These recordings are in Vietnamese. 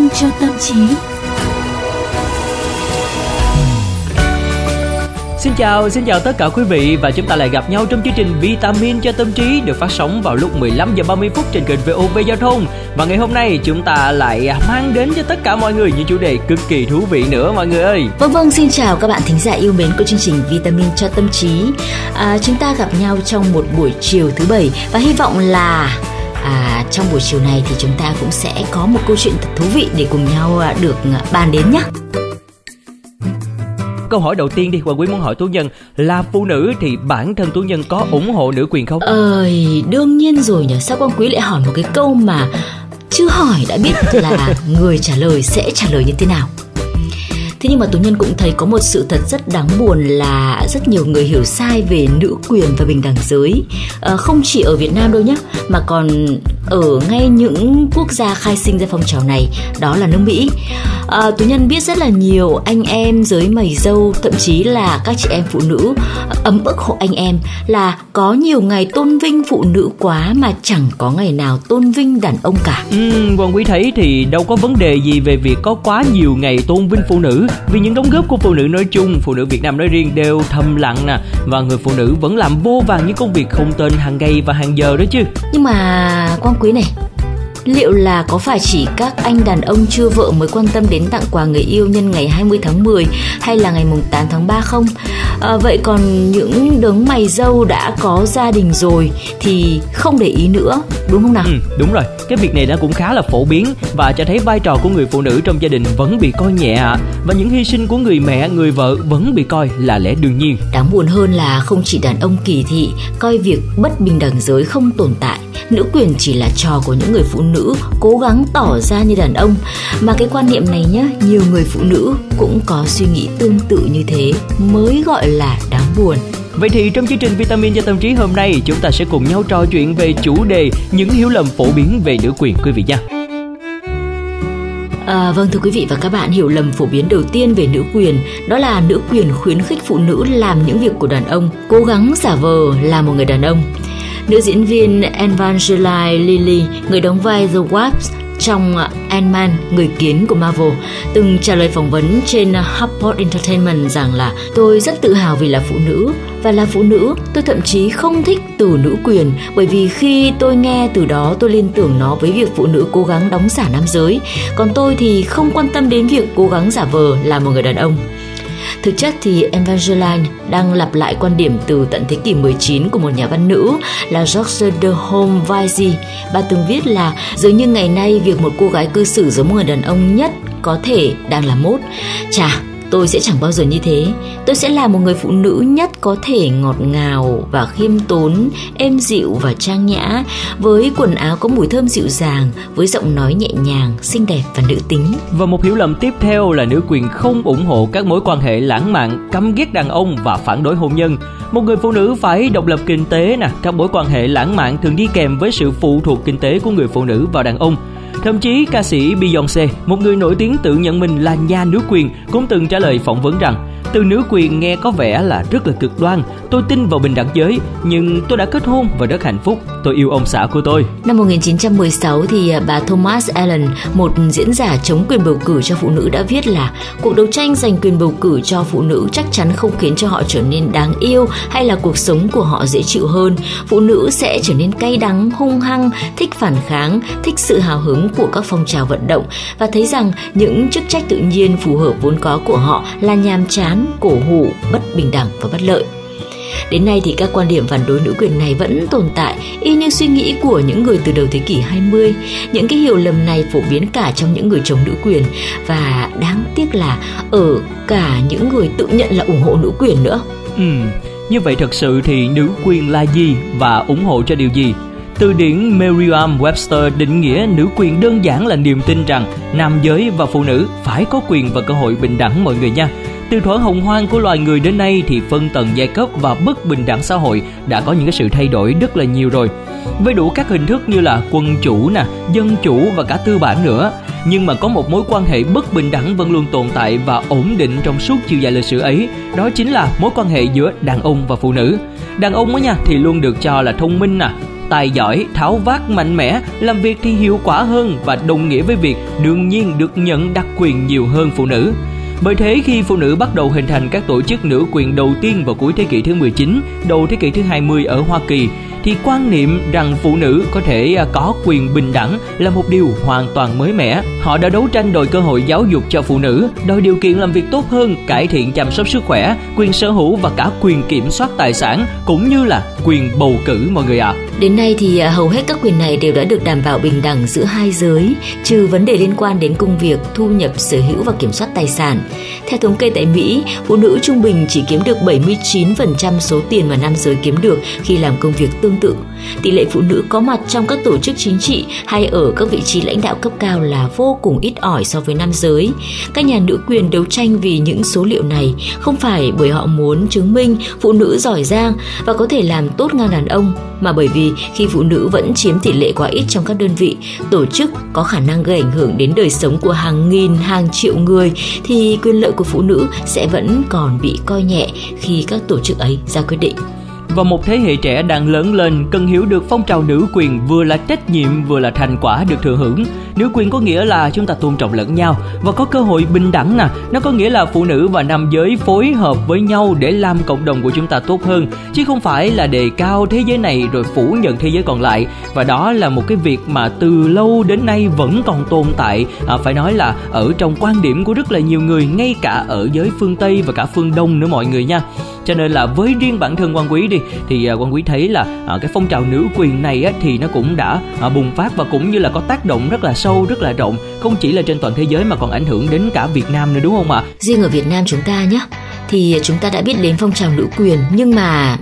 vitamin cho tâm trí. Xin chào, xin chào tất cả quý vị và chúng ta lại gặp nhau trong chương trình Vitamin cho tâm trí được phát sóng vào lúc 15 giờ 30 phút trên kênh VOV Giao thông. Và ngày hôm nay chúng ta lại mang đến cho tất cả mọi người những chủ đề cực kỳ thú vị nữa mọi người ơi. Vâng vâng, xin chào các bạn thính giả yêu mến của chương trình Vitamin cho tâm trí. À, chúng ta gặp nhau trong một buổi chiều thứ bảy và hy vọng là à, trong buổi chiều này thì chúng ta cũng sẽ có một câu chuyện thật thú vị để cùng nhau à, được à, bàn đến nhé câu hỏi đầu tiên đi Hoàng Quý muốn hỏi Tú Nhân là phụ nữ thì bản thân Tú Nhân có ủng hộ nữ quyền không? Ơi, đương nhiên rồi nhỉ. Sao Quang Quý lại hỏi một cái câu mà chưa hỏi đã biết là người trả lời sẽ trả lời như thế nào? Thế nhưng mà Tú Nhân cũng thấy có một sự thật rất đáng buồn là rất nhiều người hiểu sai về nữ quyền và bình đẳng giới. À, không chỉ ở Việt Nam đâu nhé, mà còn ở ngay những quốc gia khai sinh ra phong trào này, đó là nước Mỹ. À, Tú Nhân biết rất là nhiều anh em giới mày dâu, thậm chí là các chị em phụ nữ ấm ức hộ anh em là có nhiều ngày tôn vinh phụ nữ quá mà chẳng có ngày nào tôn vinh đàn ông cả. Ừ, Hoàng Quý thấy thì đâu có vấn đề gì về việc có quá nhiều ngày tôn vinh phụ nữ vì những đóng góp của phụ nữ nói chung, phụ nữ Việt Nam nói riêng đều thầm lặng nè. Và người phụ nữ vẫn làm vô vàng những công việc không tên hàng ngày và hàng giờ đó chứ. Nhưng mà quan quý này Liệu là có phải chỉ các anh đàn ông chưa vợ mới quan tâm đến tặng quà người yêu nhân ngày 20 tháng 10 hay là ngày mùng 8 tháng 3 không? À, vậy còn những đấng mày dâu đã có gia đình rồi thì không để ý nữa, đúng không nào? Ừ, đúng rồi, cái việc này nó cũng khá là phổ biến và cho thấy vai trò của người phụ nữ trong gia đình vẫn bị coi nhẹ và những hy sinh của người mẹ, người vợ vẫn bị coi là lẽ đương nhiên. Đáng buồn hơn là không chỉ đàn ông kỳ thị coi việc bất bình đẳng giới không tồn tại, nữ quyền chỉ là trò của những người phụ nữ cố gắng tỏ ra như đàn ông. Mà cái quan niệm này nhá nhiều người phụ nữ cũng có suy nghĩ tương tự như thế mới gọi là đáng buồn. Vậy thì trong chương trình Vitamin cho tâm trí hôm nay chúng ta sẽ cùng nhau trò chuyện về chủ đề những hiểu lầm phổ biến về nữ quyền quý vị nha. À, vâng thưa quý vị và các bạn hiểu lầm phổ biến đầu tiên về nữ quyền đó là nữ quyền khuyến khích phụ nữ làm những việc của đàn ông cố gắng giả vờ là một người đàn ông Nữ diễn viên Evangeline Lilly, người đóng vai The Wasp trong Ant-Man, người kiến của Marvel, từng trả lời phỏng vấn trên Hotpot Entertainment rằng là tôi rất tự hào vì là phụ nữ và là phụ nữ, tôi thậm chí không thích từ nữ quyền bởi vì khi tôi nghe từ đó tôi liên tưởng nó với việc phụ nữ cố gắng đóng giả nam giới, còn tôi thì không quan tâm đến việc cố gắng giả vờ là một người đàn ông. Thực chất thì Evangeline đang lặp lại quan điểm từ tận thế kỷ 19 của một nhà văn nữ là George de Homvaizy. Bà từng viết là dường như ngày nay việc một cô gái cư xử giống một người đàn ông nhất có thể đang là mốt. Chà, tôi sẽ chẳng bao giờ như thế. Tôi sẽ là một người phụ nữ nhất có thể ngọt ngào và khiêm tốn, êm dịu và trang nhã, với quần áo có mùi thơm dịu dàng, với giọng nói nhẹ nhàng, xinh đẹp và nữ tính. Và một hiểu lầm tiếp theo là nữ quyền không ủng hộ các mối quan hệ lãng mạn, căm ghét đàn ông và phản đối hôn nhân. Một người phụ nữ phải độc lập kinh tế nè. Các mối quan hệ lãng mạn thường đi kèm với sự phụ thuộc kinh tế của người phụ nữ vào đàn ông. Thậm chí ca sĩ Beyoncé, một người nổi tiếng tự nhận mình là nhà nữ quyền, cũng từng trả lời phỏng vấn rằng từ nữ quyền nghe có vẻ là rất là cực đoan. Tôi tin vào bình đẳng giới, nhưng tôi đã kết hôn và rất hạnh phúc. Tôi yêu ông xã của tôi. Năm 1916 thì à, bà Thomas Allen, một diễn giả chống quyền bầu cử cho phụ nữ đã viết là cuộc đấu tranh giành quyền bầu cử cho phụ nữ chắc chắn không khiến cho họ trở nên đáng yêu hay là cuộc sống của họ dễ chịu hơn. Phụ nữ sẽ trở nên cay đắng, hung hăng, thích phản kháng, thích sự hào hứng của các phong trào vận động và thấy rằng những chức trách tự nhiên phù hợp vốn có của họ là nhàm chán cổ hủ, bất bình đẳng và bất lợi. Đến nay thì các quan điểm phản đối nữ quyền này vẫn tồn tại y như suy nghĩ của những người từ đầu thế kỷ 20. Những cái hiểu lầm này phổ biến cả trong những người chống nữ quyền và đáng tiếc là ở cả những người tự nhận là ủng hộ nữ quyền nữa. Ừ, như vậy thật sự thì nữ quyền là gì và ủng hộ cho điều gì? Từ điển Merriam-Webster định nghĩa nữ quyền đơn giản là niềm tin rằng nam giới và phụ nữ phải có quyền và cơ hội bình đẳng mọi người nha. Từ thuở hồng hoang của loài người đến nay thì phân tầng giai cấp và bất bình đẳng xã hội đã có những cái sự thay đổi rất là nhiều rồi. Với đủ các hình thức như là quân chủ nè, dân chủ và cả tư bản nữa. Nhưng mà có một mối quan hệ bất bình đẳng vẫn luôn tồn tại và ổn định trong suốt chiều dài lịch sử ấy, đó chính là mối quan hệ giữa đàn ông và phụ nữ. Đàn ông á nha thì luôn được cho là thông minh nè, tài giỏi, tháo vát mạnh mẽ, làm việc thì hiệu quả hơn và đồng nghĩa với việc đương nhiên được nhận đặc quyền nhiều hơn phụ nữ. Bởi thế khi phụ nữ bắt đầu hình thành các tổ chức nữ quyền đầu tiên vào cuối thế kỷ thứ 19, đầu thế kỷ thứ 20 ở Hoa Kỳ thì quan niệm rằng phụ nữ có thể à, có quyền bình đẳng là một điều hoàn toàn mới mẻ. Họ đã đấu tranh đòi cơ hội giáo dục cho phụ nữ, đòi điều kiện làm việc tốt hơn, cải thiện chăm sóc sức khỏe, quyền sở hữu và cả quyền kiểm soát tài sản cũng như là quyền bầu cử mọi người ạ. À. Đến nay thì à, hầu hết các quyền này đều đã được đảm bảo bình đẳng giữa hai giới, trừ vấn đề liên quan đến công việc, thu nhập, sở hữu và kiểm soát tài sản. Theo thống kê tại Mỹ, phụ nữ trung bình chỉ kiếm được 79% số tiền mà nam giới kiếm được khi làm công việc tương tự. Tỷ lệ phụ nữ có mặt trong các tổ chức chính trị hay ở các vị trí lãnh đạo cấp cao là vô cùng ít ỏi so với nam giới. Các nhà nữ quyền đấu tranh vì những số liệu này không phải bởi họ muốn chứng minh phụ nữ giỏi giang và có thể làm tốt ngang đàn ông, mà bởi vì khi phụ nữ vẫn chiếm tỷ lệ quá ít trong các đơn vị, tổ chức có khả năng gây ảnh hưởng đến đời sống của hàng nghìn, hàng triệu người thì quyền lợi của phụ nữ sẽ vẫn còn bị coi nhẹ khi các tổ chức ấy ra quyết định và một thế hệ trẻ đang lớn lên cần hiểu được phong trào nữ quyền vừa là trách nhiệm vừa là thành quả được thừa hưởng. Nữ quyền có nghĩa là chúng ta tôn trọng lẫn nhau và có cơ hội bình đẳng nè. Nó có nghĩa là phụ nữ và nam giới phối hợp với nhau để làm cộng đồng của chúng ta tốt hơn, chứ không phải là đề cao thế giới này rồi phủ nhận thế giới còn lại. Và đó là một cái việc mà từ lâu đến nay vẫn còn tồn tại, à, phải nói là ở trong quan điểm của rất là nhiều người, ngay cả ở giới phương Tây và cả phương Đông nữa mọi người nha cho nên là với riêng bản thân quan quý đi thì à, quan quý thấy là à, cái phong trào nữ quyền này á, thì nó cũng đã à, bùng phát và cũng như là có tác động rất là sâu rất là rộng không chỉ là trên toàn thế giới mà còn ảnh hưởng đến cả Việt Nam nữa đúng không ạ? Riêng ở Việt Nam chúng ta nhé thì chúng ta đã biết đến phong trào nữ quyền nhưng mà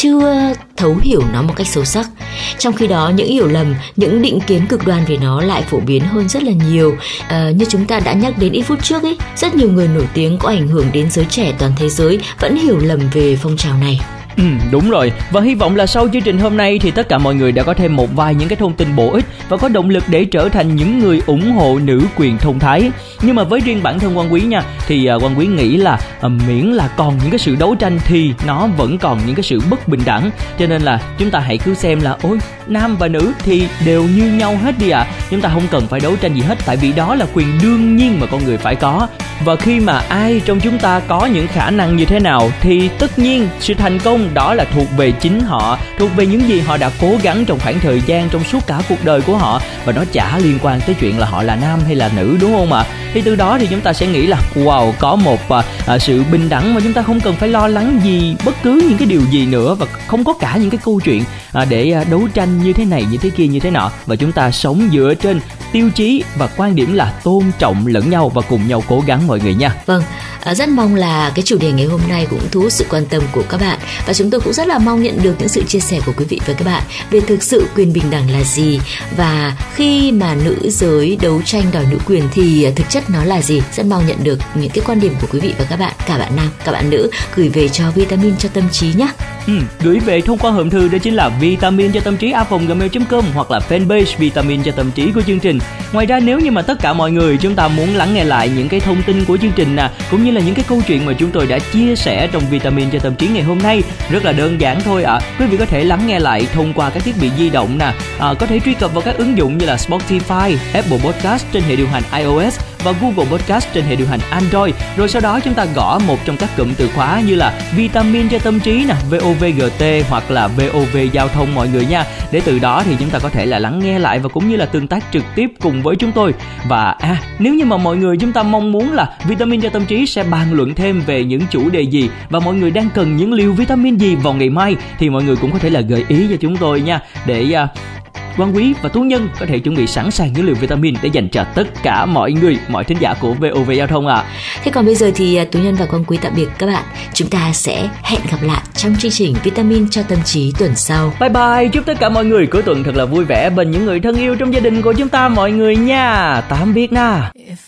chưa thấu hiểu nó một cách sâu sắc. Trong khi đó những hiểu lầm, những định kiến cực đoan về nó lại phổ biến hơn rất là nhiều. À, như chúng ta đã nhắc đến ít phút trước ấy, rất nhiều người nổi tiếng có ảnh hưởng đến giới trẻ toàn thế giới vẫn hiểu lầm về phong trào này. Ừ, đúng rồi. Và hy vọng là sau chương trình hôm nay thì tất cả mọi người đã có thêm một vài những cái thông tin bổ ích và có động lực để trở thành những người ủng hộ nữ quyền thông thái. Nhưng mà với riêng bản thân quan quý nha thì à, uh, quan quý nghĩ là uh, miễn là còn những cái sự đấu tranh thì nó vẫn còn những cái sự bất bình đẳng. Cho nên là chúng ta hãy cứ xem là ôi nam và nữ thì đều như nhau hết đi ạ. À. chúng ta không cần phải đấu tranh gì hết tại vì đó là quyền đương nhiên mà con người phải có. Và khi mà ai trong chúng ta có những khả năng như thế nào thì tất nhiên sự thành công đó là thuộc về chính họ thuộc về những gì họ đã cố gắng trong khoảng thời gian trong suốt cả cuộc đời của họ. Và nó chả liên quan tới chuyện là họ là nam hay là nữ đúng không ạ? Thì từ đó thì chúng ta sẽ nghĩ là wow có một à, à, sự bình đẳng mà chúng ta không cần phải lo lắng gì bất cứ những cái điều gì nữa và không có cả những cái câu chuyện à, để à, đấu tranh như thế này như thế kia như thế nọ. Và chúng ta sống dựa trên tiêu chí và quan điểm là tôn trọng lẫn nhau và cùng nhau cố gắng mọi người nha. Vâng, à, rất mong là cái chủ đề ngày hôm nay cũng thu hút sự quan tâm của các bạn và chúng tôi cũng rất là mong nhận được những sự chia sẻ của quý vị và các bạn về thực sự quyền bình đẳng là gì và khi mà nữ giới đấu tranh đòi nữ quyền thì ờ, thực chất nó là gì. Rất mong nhận được những cái quan điểm của quý vị và các bạn, cả bạn nam, cả bạn nữ gửi về cho vitamin cho tâm trí nhé. Ừ, gửi về thông qua hòm thư đó chính là vitamin cho tâm trí a.gmail.com hoặc là fanpage vitamin cho tâm trí của chương trình. Ngoài ra nếu như mà tất cả mọi người chúng ta muốn lắng nghe lại những cái thông tin của chương trình nè, cũng như là những cái câu chuyện mà chúng tôi đã chia sẻ trong vitamin cho tâm trí ngày hôm nay, rất là đơn giản thôi ạ. À. Quý vị có thể lắng nghe lại thông qua các thiết bị di động nè, à, có thể truy cập vào các ứng dụng như là Spotify, Apple Podcast trên hệ điều hành iOS và Google Podcast trên hệ điều hành Android. Rồi sau đó chúng ta gõ một trong các cụm từ khóa như là vitamin cho tâm trí nè, VOVGT hoặc là VOV giao thông mọi người nha. Để từ đó thì chúng ta có thể là lắng nghe lại và cũng như là tương tác trực tiếp cùng với chúng tôi. Và à, nếu như mà mọi người chúng ta mong muốn là vitamin cho tâm trí sẽ bàn luận thêm về những chủ đề gì và mọi người đang cần những liều vitamin gì vào ngày mai thì mọi người cũng có thể là gợi ý cho chúng tôi nha để uh, Quang Quý và Tú Nhân có thể chuẩn bị sẵn sàng những liều vitamin để dành cho tất cả mọi người, mọi thính giả của VOV Giao thông ạ. À. Thế còn bây giờ thì à, Tú Nhân và Quang Quý tạm biệt các bạn. Chúng ta sẽ hẹn gặp lại trong chương trình Vitamin cho tâm trí tuần sau. Bye bye, chúc tất cả mọi người cuối tuần thật là vui vẻ bên những người thân yêu trong gia đình của chúng ta mọi người nha. Tạm biệt na. If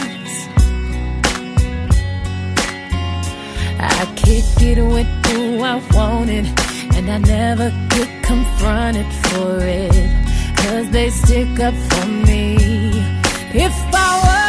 It with who I wanted, and I never get confronted for it. Cause they stick up for me. If I were